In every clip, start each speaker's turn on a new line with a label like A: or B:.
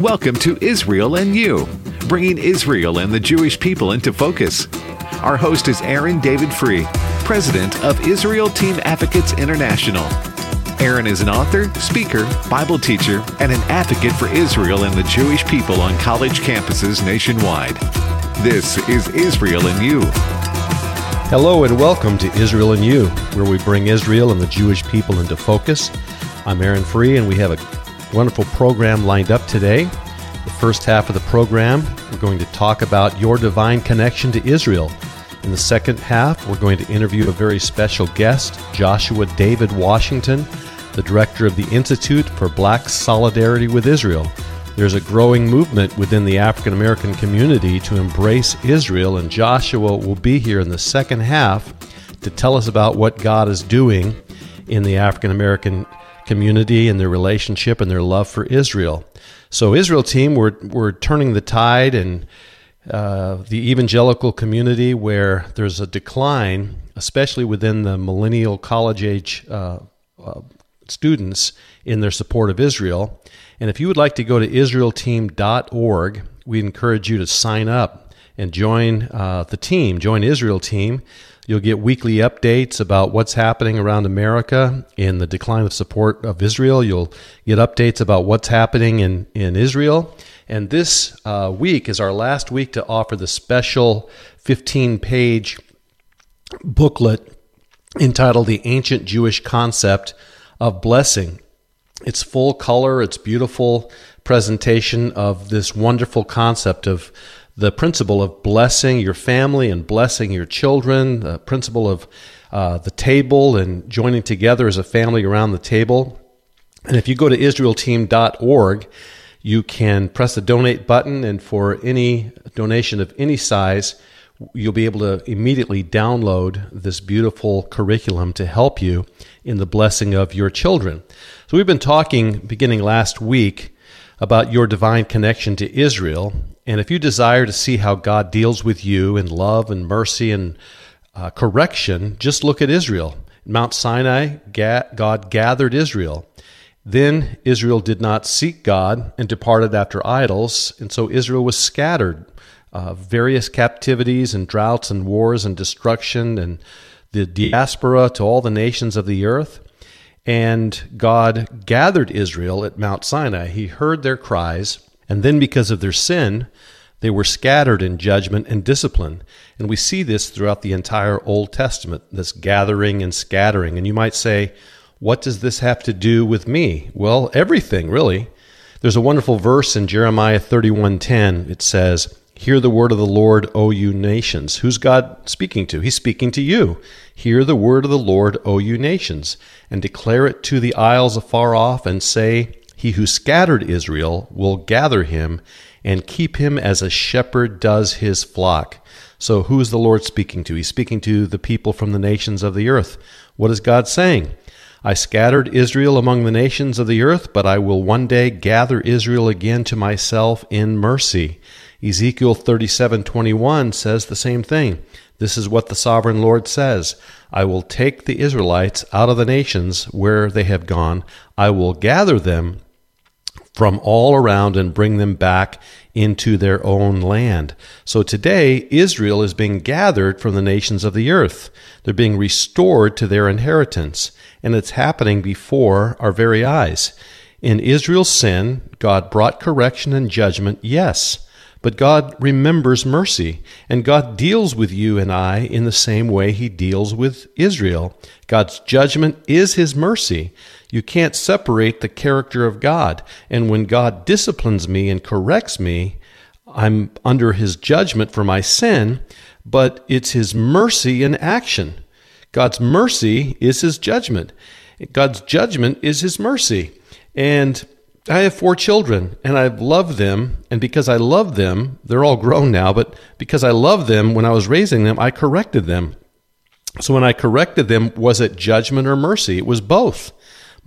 A: Welcome to Israel and You, bringing Israel and the Jewish people into focus. Our host is Aaron David Free, president of Israel Team Advocates International. Aaron is an author, speaker, Bible teacher, and an advocate for Israel and the Jewish people on college campuses nationwide. This is Israel and You.
B: Hello and welcome to Israel and You, where we bring Israel and the Jewish people into focus. I'm Aaron Free, and we have a wonderful program lined up today. The first half of the program, we're going to talk about your divine connection to Israel. In the second half, we're going to interview a very special guest, Joshua David Washington, the director of the Institute for Black Solidarity with Israel. There's a growing movement within the African American community to embrace Israel, and Joshua will be here in the second half to tell us about what God is doing in the African American community and their relationship and their love for Israel. So, Israel team, we're, we're turning the tide and uh, the evangelical community where there's a decline, especially within the millennial college age uh, uh, students in their support of Israel. And if you would like to go to israelteam.org, we encourage you to sign up and join uh, the team, join Israel team. You'll get weekly updates about what's happening around America in the decline of support of Israel. You'll get updates about what's happening in, in Israel. And this uh, week is our last week to offer the special 15 page booklet entitled The Ancient Jewish Concept of Blessing. It's full color, it's beautiful presentation of this wonderful concept of the principle of blessing your family and blessing your children, the principle of uh, the table and joining together as a family around the table. And if you go to israelteam.org, you can press the donate button, and for any donation of any size, you'll be able to immediately download this beautiful curriculum to help you in the blessing of your children. So, we've been talking beginning last week about your divine connection to Israel and if you desire to see how God deals with you in love and mercy and uh, correction, just look at Israel. Mount Sinai, God gathered Israel. Then Israel did not seek God and departed after idols, and so Israel was scattered. Uh, various captivities and droughts and wars and destruction and the diaspora to all the nations of the earth. And God gathered Israel at Mount Sinai. He heard their cries and then, because of their sin, they were scattered in judgment and discipline. And we see this throughout the entire Old Testament, this gathering and scattering. And you might say, what does this have to do with me? Well, everything, really. There's a wonderful verse in Jeremiah 31:10. It says, "Hear the word of the Lord, O you nations." Who's God speaking to? He's speaking to you. Hear the word of the Lord, O you nations, and declare it to the isles afar off and say, he who scattered Israel will gather him and keep him as a shepherd does his flock. So, who is the Lord speaking to? He's speaking to the people from the nations of the earth. What is God saying? I scattered Israel among the nations of the earth, but I will one day gather Israel again to myself in mercy. Ezekiel 37:21 says the same thing. This is what the sovereign Lord says I will take the Israelites out of the nations where they have gone. I will gather them from all around and bring them back into their own land. So today, Israel is being gathered from the nations of the earth. They're being restored to their inheritance, and it's happening before our very eyes. In Israel's sin, God brought correction and judgment, yes. But God remembers mercy, and God deals with you and I in the same way He deals with Israel. God's judgment is His mercy. You can't separate the character of God. And when God disciplines me and corrects me, I'm under His judgment for my sin, but it's His mercy in action. God's mercy is His judgment. God's judgment is His mercy. And I have four children and I've loved them. And because I love them, they're all grown now, but because I love them, when I was raising them, I corrected them. So when I corrected them, was it judgment or mercy? It was both.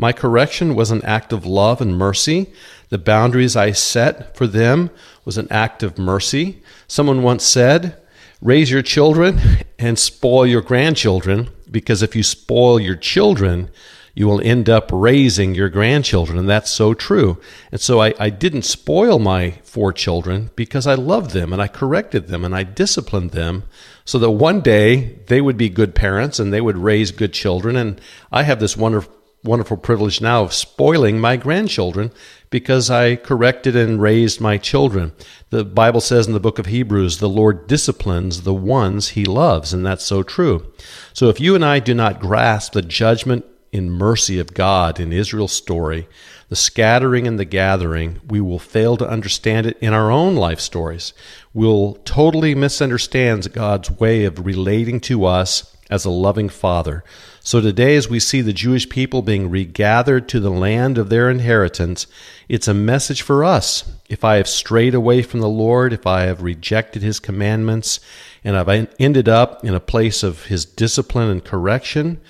B: My correction was an act of love and mercy. The boundaries I set for them was an act of mercy. Someone once said, Raise your children and spoil your grandchildren, because if you spoil your children, you will end up raising your grandchildren. And that's so true. And so I, I didn't spoil my four children because I loved them and I corrected them and I disciplined them so that one day they would be good parents and they would raise good children. And I have this wonderful wonderful privilege now of spoiling my grandchildren because I corrected and raised my children. The Bible says in the book of Hebrews, the Lord disciplines the ones he loves, and that's so true. So if you and I do not grasp the judgment in mercy of God in Israel's story, the scattering and the gathering, we will fail to understand it in our own life stories. We'll totally misunderstand God's way of relating to us as a loving father. So today, as we see the Jewish people being regathered to the land of their inheritance, it's a message for us. If I have strayed away from the Lord, if I have rejected his commandments, and I've ended up in a place of his discipline and correction,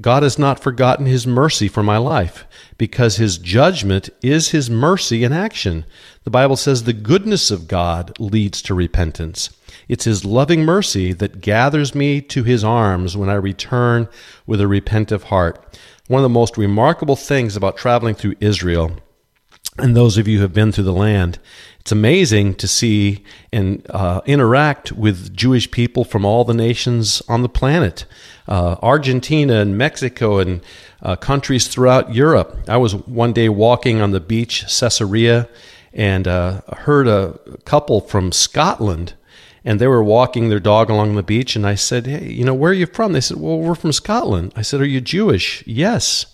B: God has not forgotten his mercy for my life because his judgment is his mercy in action. The Bible says the goodness of God leads to repentance. It's his loving mercy that gathers me to his arms when I return with a repentant heart. One of the most remarkable things about traveling through Israel, and those of you who have been through the land, it's amazing to see and uh, interact with Jewish people from all the nations on the planet. Uh, Argentina and Mexico and uh, countries throughout Europe. I was one day walking on the beach, Caesarea, and uh, heard a couple from Scotland and they were walking their dog along the beach and i said hey you know where are you from? They said well we're from scotland. I said are you jewish? Yes.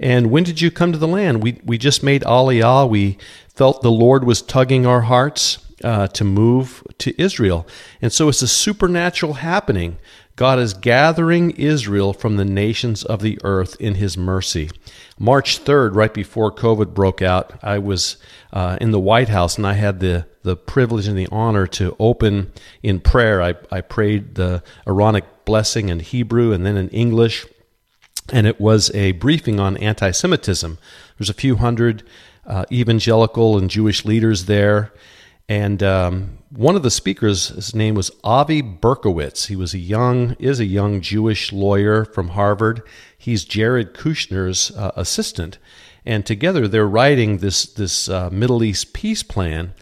B: And when did you come to the land? We, we just made aliyah. We felt the lord was tugging our hearts uh, to move to israel. And so it's a supernatural happening. God is gathering Israel from the nations of the earth in his mercy. March 3rd, right before COVID broke out, I was uh, in the White House and I had the, the privilege and the honor to open in prayer. I, I prayed the Aaronic blessing in Hebrew and then in English, and it was a briefing on anti Semitism. There's a few hundred uh, evangelical and Jewish leaders there. And um, one of the speakers, his name was Avi Berkowitz. He was a young, is a young Jewish lawyer from Harvard. He's Jared Kushner's uh, assistant, and together they're writing this this uh, Middle East peace plan.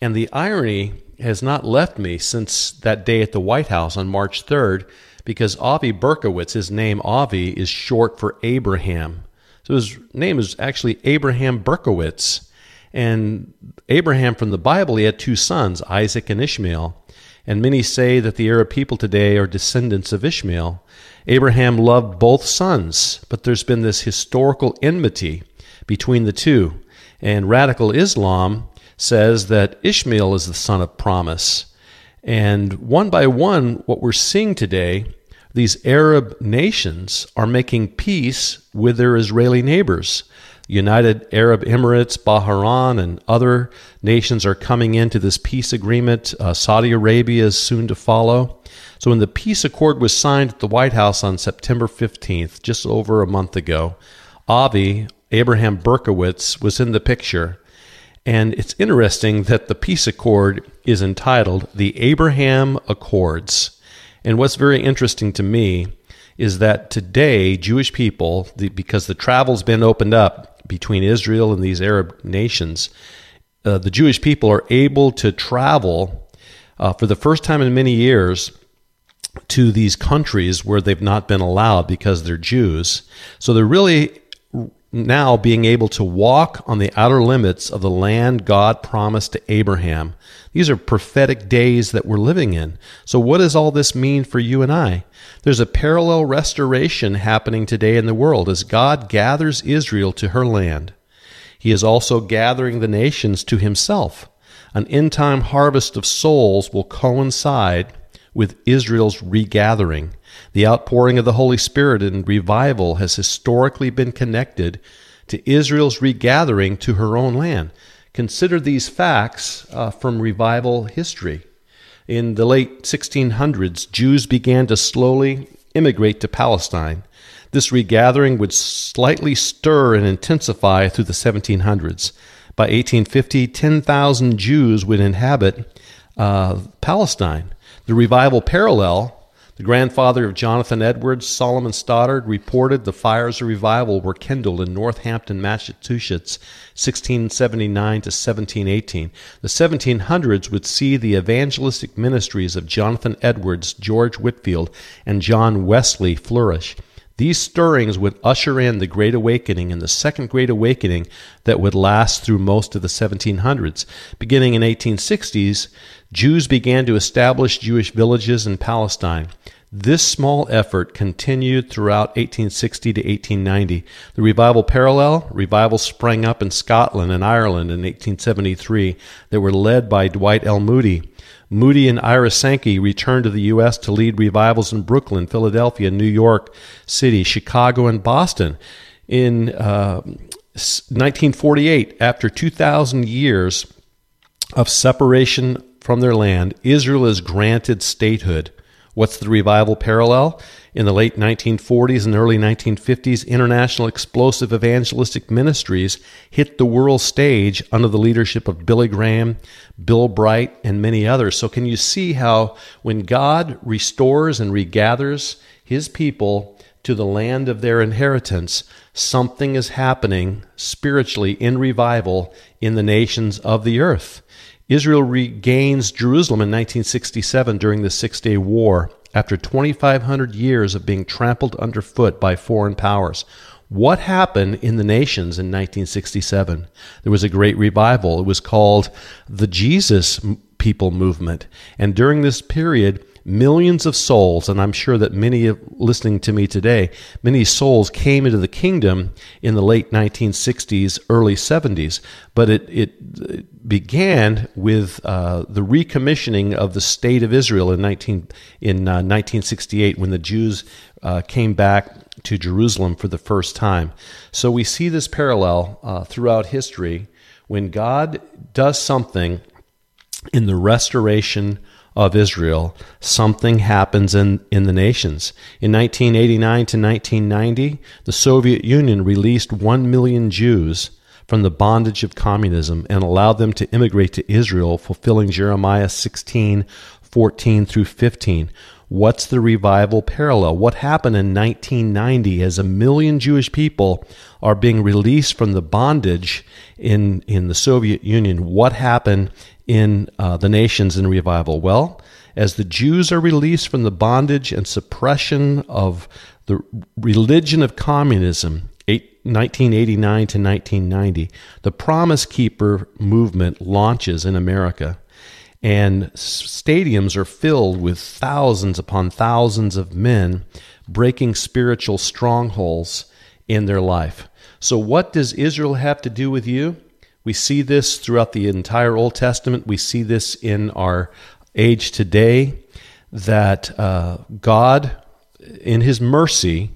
B: And the irony has not left me since that day at the White House on March 3rd, because Avi Berkowitz, his name Avi, is short for Abraham. So his name is actually Abraham Berkowitz. And Abraham from the Bible, he had two sons, Isaac and Ishmael. And many say that the Arab people today are descendants of Ishmael. Abraham loved both sons, but there's been this historical enmity between the two. And radical Islam says that Ishmael is the son of promise. And one by one, what we're seeing today, these Arab nations are making peace with their Israeli neighbors. United Arab Emirates, Bahrain, and other nations are coming into this peace agreement. Uh, Saudi Arabia is soon to follow. So, when the peace accord was signed at the White House on September 15th, just over a month ago, Avi, Abraham Berkowitz, was in the picture. And it's interesting that the peace accord is entitled the Abraham Accords. And what's very interesting to me is that today Jewish people, the, because the travel's been opened up, between Israel and these Arab nations, uh, the Jewish people are able to travel uh, for the first time in many years to these countries where they've not been allowed because they're Jews. So they're really now being able to walk on the outer limits of the land God promised to Abraham. These are prophetic days that we're living in. So, what does all this mean for you and I? There's a parallel restoration happening today in the world as God gathers Israel to her land. He is also gathering the nations to himself. An end time harvest of souls will coincide with Israel's regathering. The outpouring of the Holy Spirit and revival has historically been connected to Israel's regathering to her own land. Consider these facts uh, from revival history. In the late 1600s, Jews began to slowly immigrate to Palestine. This regathering would slightly stir and intensify through the 1700s. By 1850, 10,000 Jews would inhabit uh, Palestine. The revival parallel The grandfather of Jonathan Edwards, Solomon Stoddard, reported the fires of revival were kindled in Northampton, Massachusetts, 1679 to 1718. The 1700s would see the evangelistic ministries of Jonathan Edwards, George Whitefield, and John Wesley flourish. These stirrings would usher in the Great Awakening and the Second Great Awakening that would last through most of the 1700s. Beginning in 1860s, Jews began to establish Jewish villages in Palestine. This small effort continued throughout 1860 to 1890. The revival parallel, revivals sprang up in Scotland and Ireland in 1873 that were led by Dwight L. Moody. Moody and Ira Sankey returned to the U.S. to lead revivals in Brooklyn, Philadelphia, New York City, Chicago, and Boston. In uh, 1948, after 2,000 years of separation from their land, Israel is granted statehood. What's the revival parallel? In the late 1940s and early 1950s, international explosive evangelistic ministries hit the world stage under the leadership of Billy Graham, Bill Bright, and many others. So, can you see how when God restores and regathers his people to the land of their inheritance, something is happening spiritually in revival in the nations of the earth? Israel regains Jerusalem in 1967 during the Six Day War after 2,500 years of being trampled underfoot by foreign powers. What happened in the nations in 1967? There was a great revival. It was called the Jesus People Movement. And during this period, millions of souls, and I'm sure that many listening to me today, many souls came into the kingdom in the late 1960s, early 70s. But it, it began with uh, the recommissioning of the state of Israel in 19 in uh, 1968 when the Jews uh, came back to Jerusalem for the first time. So we see this parallel uh, throughout history when God does something in the restoration of Israel, something happens in, in the nations. In 1989 to 1990, the Soviet Union released 1 million Jews from the bondage of communism and allowed them to immigrate to Israel, fulfilling Jeremiah 16 14 through 15. What's the revival parallel? What happened in 1990 as a million Jewish people are being released from the bondage in, in the Soviet Union? What happened in uh, the nations in revival? Well, as the Jews are released from the bondage and suppression of the religion of communism, 1989 to 1990, the Promise Keeper movement launches in America. And stadiums are filled with thousands upon thousands of men breaking spiritual strongholds in their life. So, what does Israel have to do with you? We see this throughout the entire Old Testament. We see this in our age today that uh, God, in His mercy,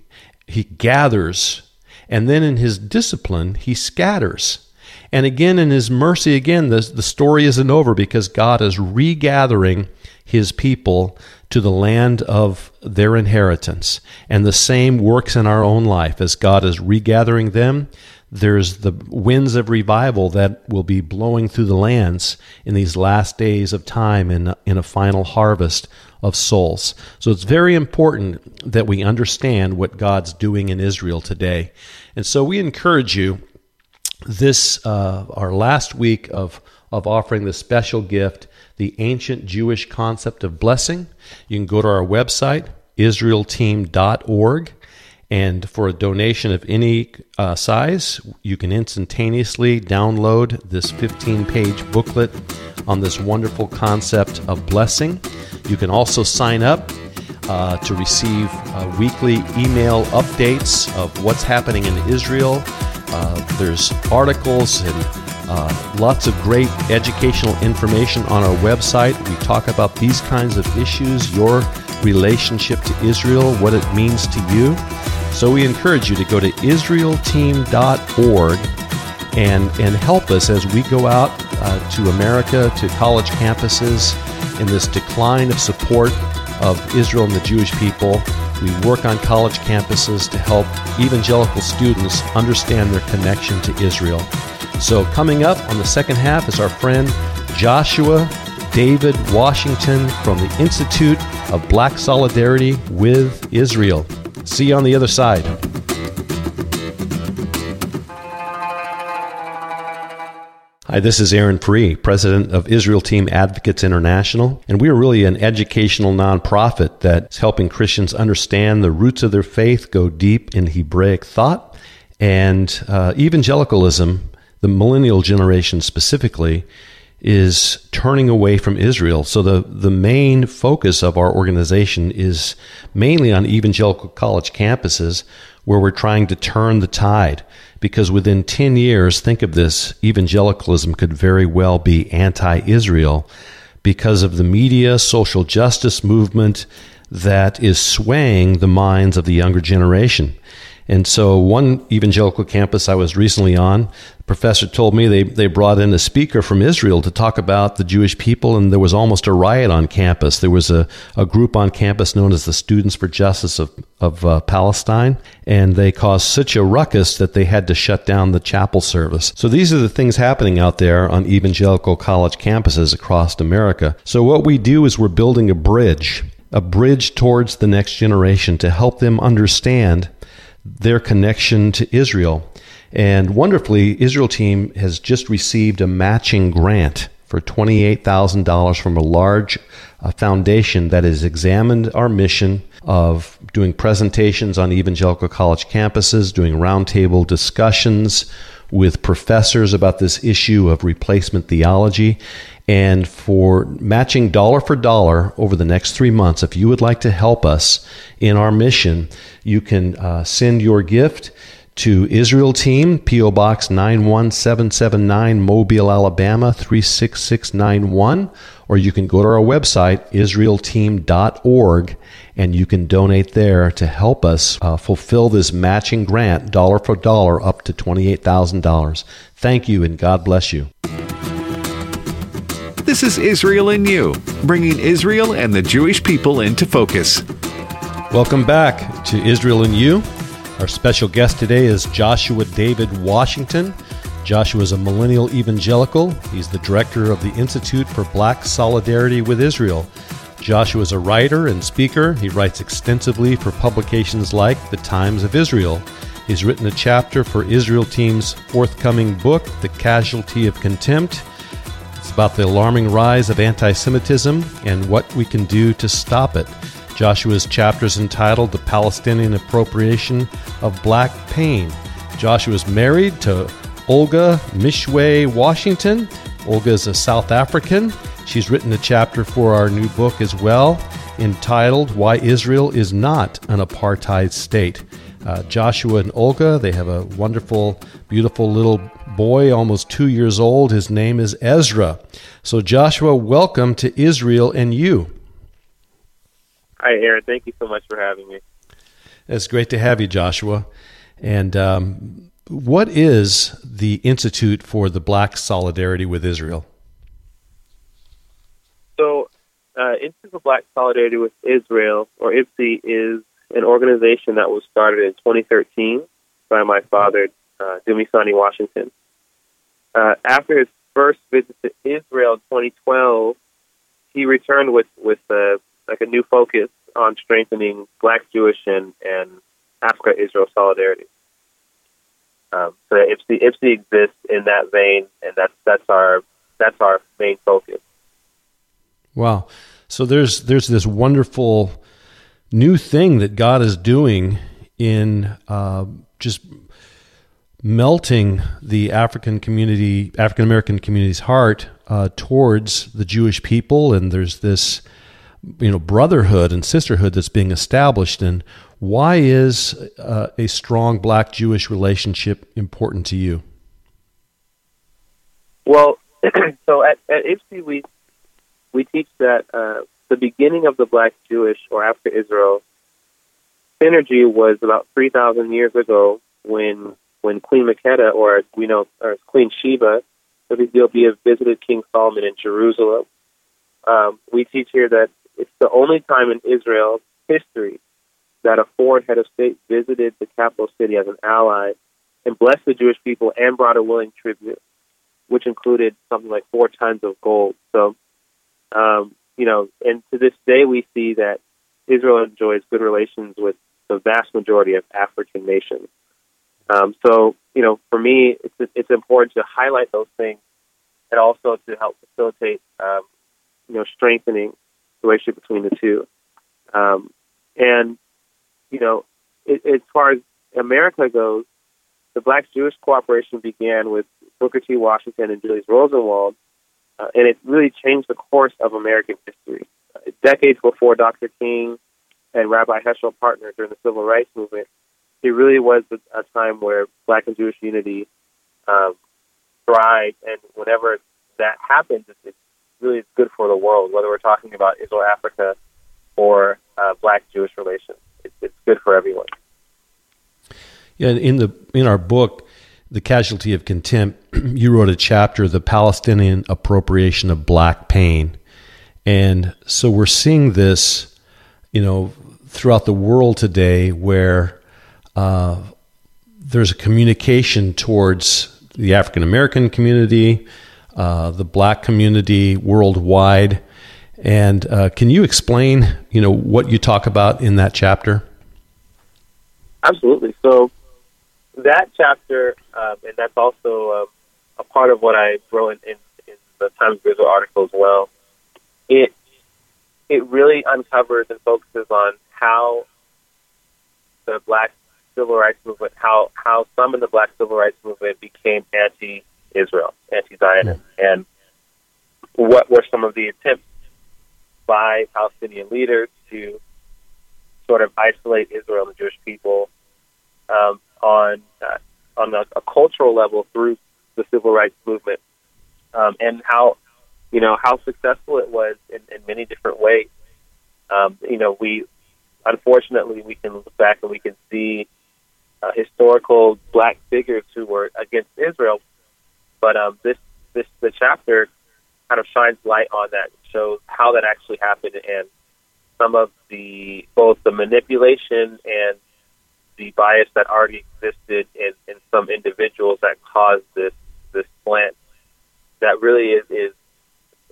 B: He gathers, and then in His discipline, He scatters. And again, in His mercy, again, the, the story isn't over because God is regathering His people to the land of their inheritance. And the same works in our own life as God is regathering them there's the winds of revival that will be blowing through the lands in these last days of time in, in a final harvest of souls. So it's very important that we understand what God's doing in Israel today. And so we encourage you this, uh, our last week of, of offering the special gift, the ancient Jewish concept of blessing. You can go to our website, israelteam.org and for a donation of any uh, size, you can instantaneously download this 15 page booklet on this wonderful concept of blessing. You can also sign up uh, to receive uh, weekly email updates of what's happening in Israel. Uh, there's articles and uh, lots of great educational information on our website. We talk about these kinds of issues, your relationship to Israel, what it means to you. So we encourage you to go to israelteam.org and, and help us as we go out uh, to America, to college campuses, in this decline of support of Israel and the Jewish people. We work on college campuses to help evangelical students understand their connection to Israel. So, coming up on the second half is our friend Joshua David Washington from the Institute of Black Solidarity with Israel. See you on the other side. Hi, this is Aaron Free, president of Israel Team Advocates International, and we are really an educational nonprofit that's helping Christians understand the roots of their faith, go deep in Hebraic thought, and uh, evangelicalism, the millennial generation specifically, is turning away from Israel. So the, the main focus of our organization is mainly on evangelical college campuses where we're trying to turn the tide because within 10 years, think of this, evangelicalism could very well be anti Israel because of the media, social justice movement that is swaying the minds of the younger generation. And so, one evangelical campus I was recently on, professor told me they, they brought in a speaker from Israel to talk about the Jewish people, and there was almost a riot on campus. There was a, a group on campus known as the Students for Justice of, of uh, Palestine, and they caused such a ruckus that they had to shut down the chapel service. So, these are the things happening out there on evangelical college campuses across America. So, what we do is we're building a bridge a bridge towards the next generation to help them understand their connection to Israel. And wonderfully, Israel Team has just received a matching grant for $28,000 from a large uh, foundation that has examined our mission of doing presentations on evangelical college campuses, doing roundtable discussions with professors about this issue of replacement theology. And for matching dollar for dollar over the next three months, if you would like to help us in our mission, you can uh, send your gift to Israel Team, P.O. Box 91779, Mobile, Alabama 36691, or you can go to our website, israelteam.org, and you can donate there to help us uh, fulfill this matching grant, dollar for dollar, up to $28,000. Thank you, and God bless you.
A: This is Israel in You, bringing Israel and the Jewish people into focus.
B: Welcome back to Israel in You. Our special guest today is Joshua David Washington. Joshua is a millennial evangelical. He's the director of the Institute for Black Solidarity with Israel. Joshua is a writer and speaker. He writes extensively for publications like The Times of Israel. He's written a chapter for Israel Team's forthcoming book, The Casualty of Contempt. It's about the alarming rise of anti Semitism and what we can do to stop it. Joshua's chapter is entitled The Palestinian Appropriation of Black Pain. Joshua is married to Olga Mishwe Washington. Olga is a South African. She's written a chapter for our new book as well, entitled Why Israel is Not an Apartheid State. Uh, Joshua and Olga, they have a wonderful, beautiful little boy, almost two years old. His name is Ezra. So, Joshua, welcome to Israel and you.
C: Hi, Aaron. Thank you so much for having me.
B: It's great to have you, Joshua. And um, what is the Institute for the Black Solidarity with Israel?
C: So, uh, Institute for Black Solidarity with Israel, or IBSI, is an organization that was started in 2013 by my father, uh, Dumisani Washington. Uh, after his first visit to Israel in 2012, he returned with with uh, like a new focus on strengthening Black, Jewish, and and Africa Israel solidarity. Um, so IBSI, IBSI exists in that vein, and that's that's our that's our main focus.
B: Wow! So there's there's this wonderful new thing that God is doing in uh, just melting the African community, African American community's heart uh, towards the Jewish people, and there's this you know brotherhood and sisterhood that's being established and why is uh, a strong black jewish relationship important to you?
C: Well so at, at IBSI we we teach that uh, the beginning of the black jewish or africa israel synergy was about 3000 years ago when when queen makeda or we know or queen sheba of ethiopia visited king solomon in jerusalem. Um, we teach here that it's the only time in Israel's history that a foreign head of state visited the capital city as an ally and blessed the Jewish people and brought a willing tribute, which included something like four tons of gold. So um, you know, and to this day, we see that Israel enjoys good relations with the vast majority of African nations. Um, so, you know, for me, it's it's important to highlight those things, and also to help facilitate, um, you know, strengthening the relationship between the two. Um, and you know, it, as far as America goes, the Black Jewish Cooperation began with Booker T. Washington and Julius Rosenwald, uh, and it really changed the course of American history. Uh, decades before Dr. King and Rabbi Heschel partnered during the Civil Rights Movement, it really was a, a time where Black and Jewish unity um, thrived, and whenever that happens, it's, really good for the world. Whether we're talking about Israel, Africa, or uh, Black Jewish relations, it's, it's good for everyone.
B: Yeah, in the in our book, the casualty of contempt, you wrote a chapter, the Palestinian appropriation of black pain, and so we're seeing this, you know, throughout the world today, where uh, there's a communication towards the African American community, uh, the black community worldwide. And uh, can you explain, you know, what you talk about in that chapter?
C: Absolutely. So that chapter, um, and that's also um, a part of what I wrote in, in, in the Times Israel article as well. It it really uncovers and focuses on how the Black Civil Rights Movement, how how some in the Black Civil Rights Movement became anti-Israel, anti-Zionist, mm-hmm. and what were some of the attempts by Palestinian leaders to sort of isolate Israel and the Jewish people um, on uh, on a, a, cultural level through the civil rights movement, um, and how you know how successful it was in, in many different ways. Um, you know, we unfortunately we can look back and we can see uh, historical black figures who were against Israel, but um, this this the chapter kind of shines light on that, shows how that actually happened, and some of the both the manipulation and the bias that already existed in, in some individuals that caused this this slant that really is, is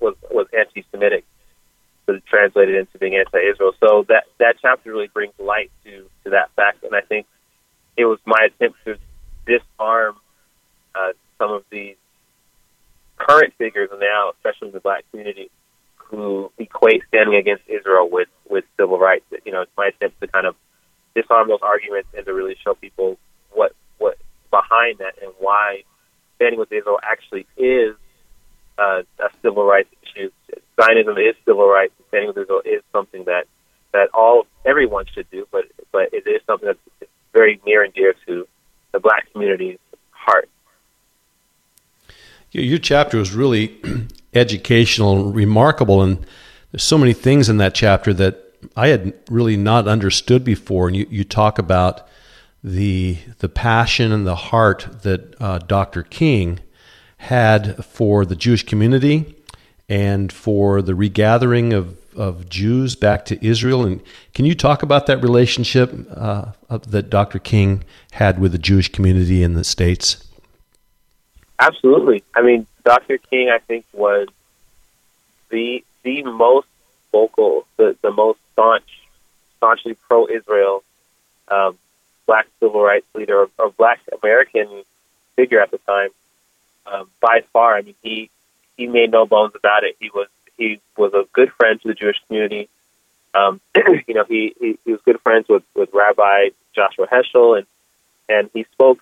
C: was was anti-Semitic, but translated into being anti-Israel. So that that chapter really brings light to to that fact, and I think it was my attempt to disarm uh, some of these current figures now, especially in the black community, who equate standing against Israel with with civil rights. You know, it's my attempt to kind of disarm those arguments and to really show people what what behind that and why standing with Israel actually is uh, a civil rights issue. Zionism is civil rights. Standing with Israel is something that that all everyone should do, but but it is something that's very near and dear to the black community's heart.
B: Your chapter was really educational and remarkable, and there's so many things in that chapter that I had really not understood before. And you, you talk about the the passion and the heart that uh, Dr. King had for the Jewish community and for the regathering of, of Jews back to Israel. And can you talk about that relationship uh, that Dr. King had with the Jewish community in the States?
C: Absolutely. I mean, Dr. King, I think, was the the most vocal, the, the most staunch, staunchly pro-Israel um, black civil rights leader or, or black American figure at the time. Um, by far, I mean, he he made no bones about it. He was he was a good friend to the Jewish community. Um, you know, he, he he was good friends with with Rabbi Joshua Heschel, and and he spoke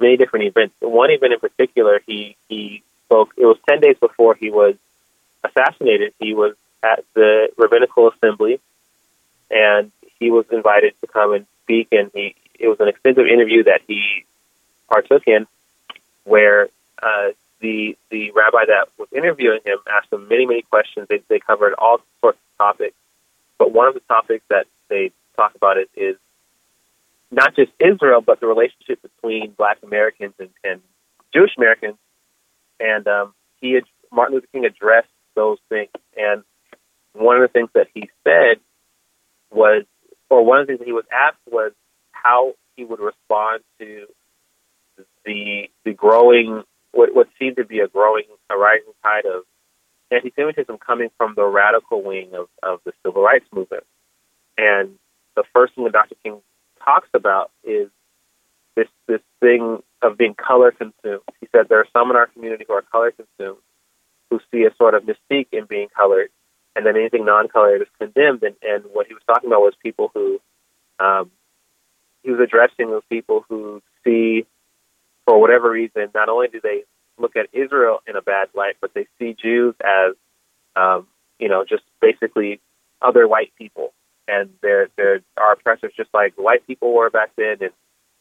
C: many different events. One event in particular, he he spoke. It was ten days before he was assassinated. He was at the rabbinical assembly, and he was invited to come and speak. And he it was an extensive interview that he partook in, where uh, the the rabbi that was interviewing him asked him many many questions. They they covered all sorts of topics, but one of the topics that they talk about it is not just Israel, but the relationship between Black Americans and, and Jewish Americans. And um, he had, Martin Luther King addressed those things. And one of the things that he said was, or one of the things that he was asked was how he would respond to the the growing what what seemed to be a growing a rising tide of anti-Semitism coming from the radical wing of, of the civil rights movement. And the first thing that Dr. King talks about is this this thing of being color consumed. He said there are some in our community who are color consumed, who see a sort of mystique in being colored, and then anything non-colored is condemned. And, and what he was talking about was people who um, he was addressing those people who see, for whatever reason, not only do they look at Israel in a bad light, but they see Jews as, um, you know, just basically other white people, and they're they're our oppressors, just like white people were back then, and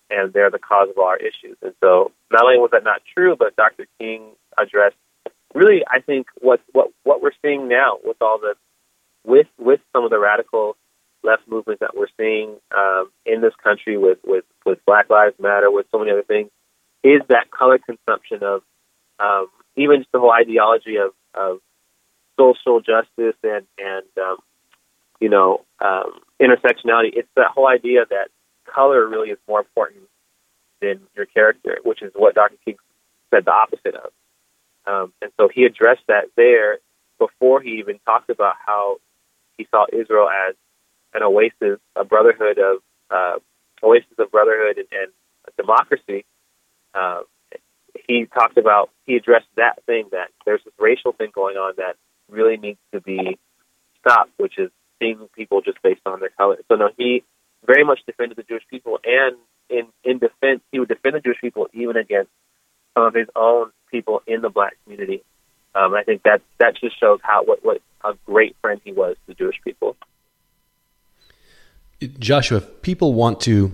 C: and they're the cause of all our issues. And so, not only was that not true, but Dr. King addressed really, I think what what what we're seeing now with all the with with some of the radical left movements that we're seeing um, in this country with, with with Black Lives Matter, with so many other things, is that color consumption of um, even just the whole ideology of, of social justice and and um, you know um, intersectionality. It's that whole idea that color really is more important than your character, which is what Dr. King said the opposite of. Um, and so he addressed that there before he even talked about how he saw Israel as an oasis, a brotherhood of uh, oasis of brotherhood and, and democracy. Uh, he talked about he addressed that thing that there's this racial thing going on that really needs to be stopped, which is seeing people just based on their color. So no, he very much defended the Jewish people, and in in defense, he would defend the Jewish people even against some of his own people in the black community. Um, I think that that just shows how what what a great friend he was to the Jewish people.
B: Joshua, if people want to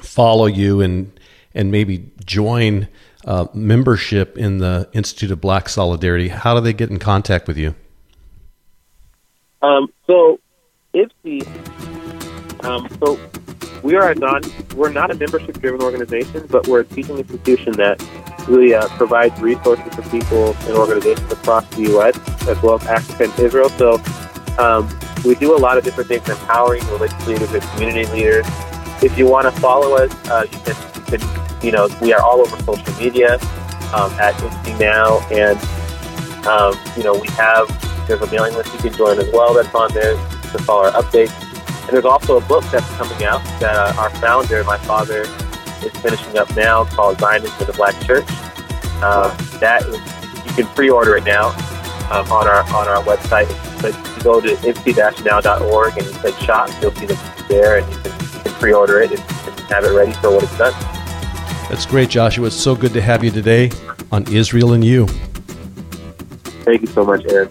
B: follow you and and maybe join uh, membership in the Institute of Black Solidarity, how do they get in contact with you?
C: Um, so, IBSI, um, so we are a non, we're not a membership-driven organization, but we're a teaching institution that really uh, provides resources for people and organizations across the U.S. as well as Africa and Israel. So, um, we do a lot of different things, empowering religious leaders and community leaders. If you want to follow us, uh, you can, you can you know, we are all over social media um, at IBSI Now, and um, you know, we have there's a mailing list you can join as well that's on there to follow our updates. And there's also a book that's coming out that uh, our founder, my father, is finishing up now called Zionism in the Black Church. Um, that is, you can pre-order it now um, on our on our website. But you go to ibsi-now.org and you click shop, you'll see the there, and you can, you can pre-order it and, and have it ready for when it's done.
B: That's great, Joshua. It's so good to have you today on Israel and You.
C: Thank you so much, Aaron.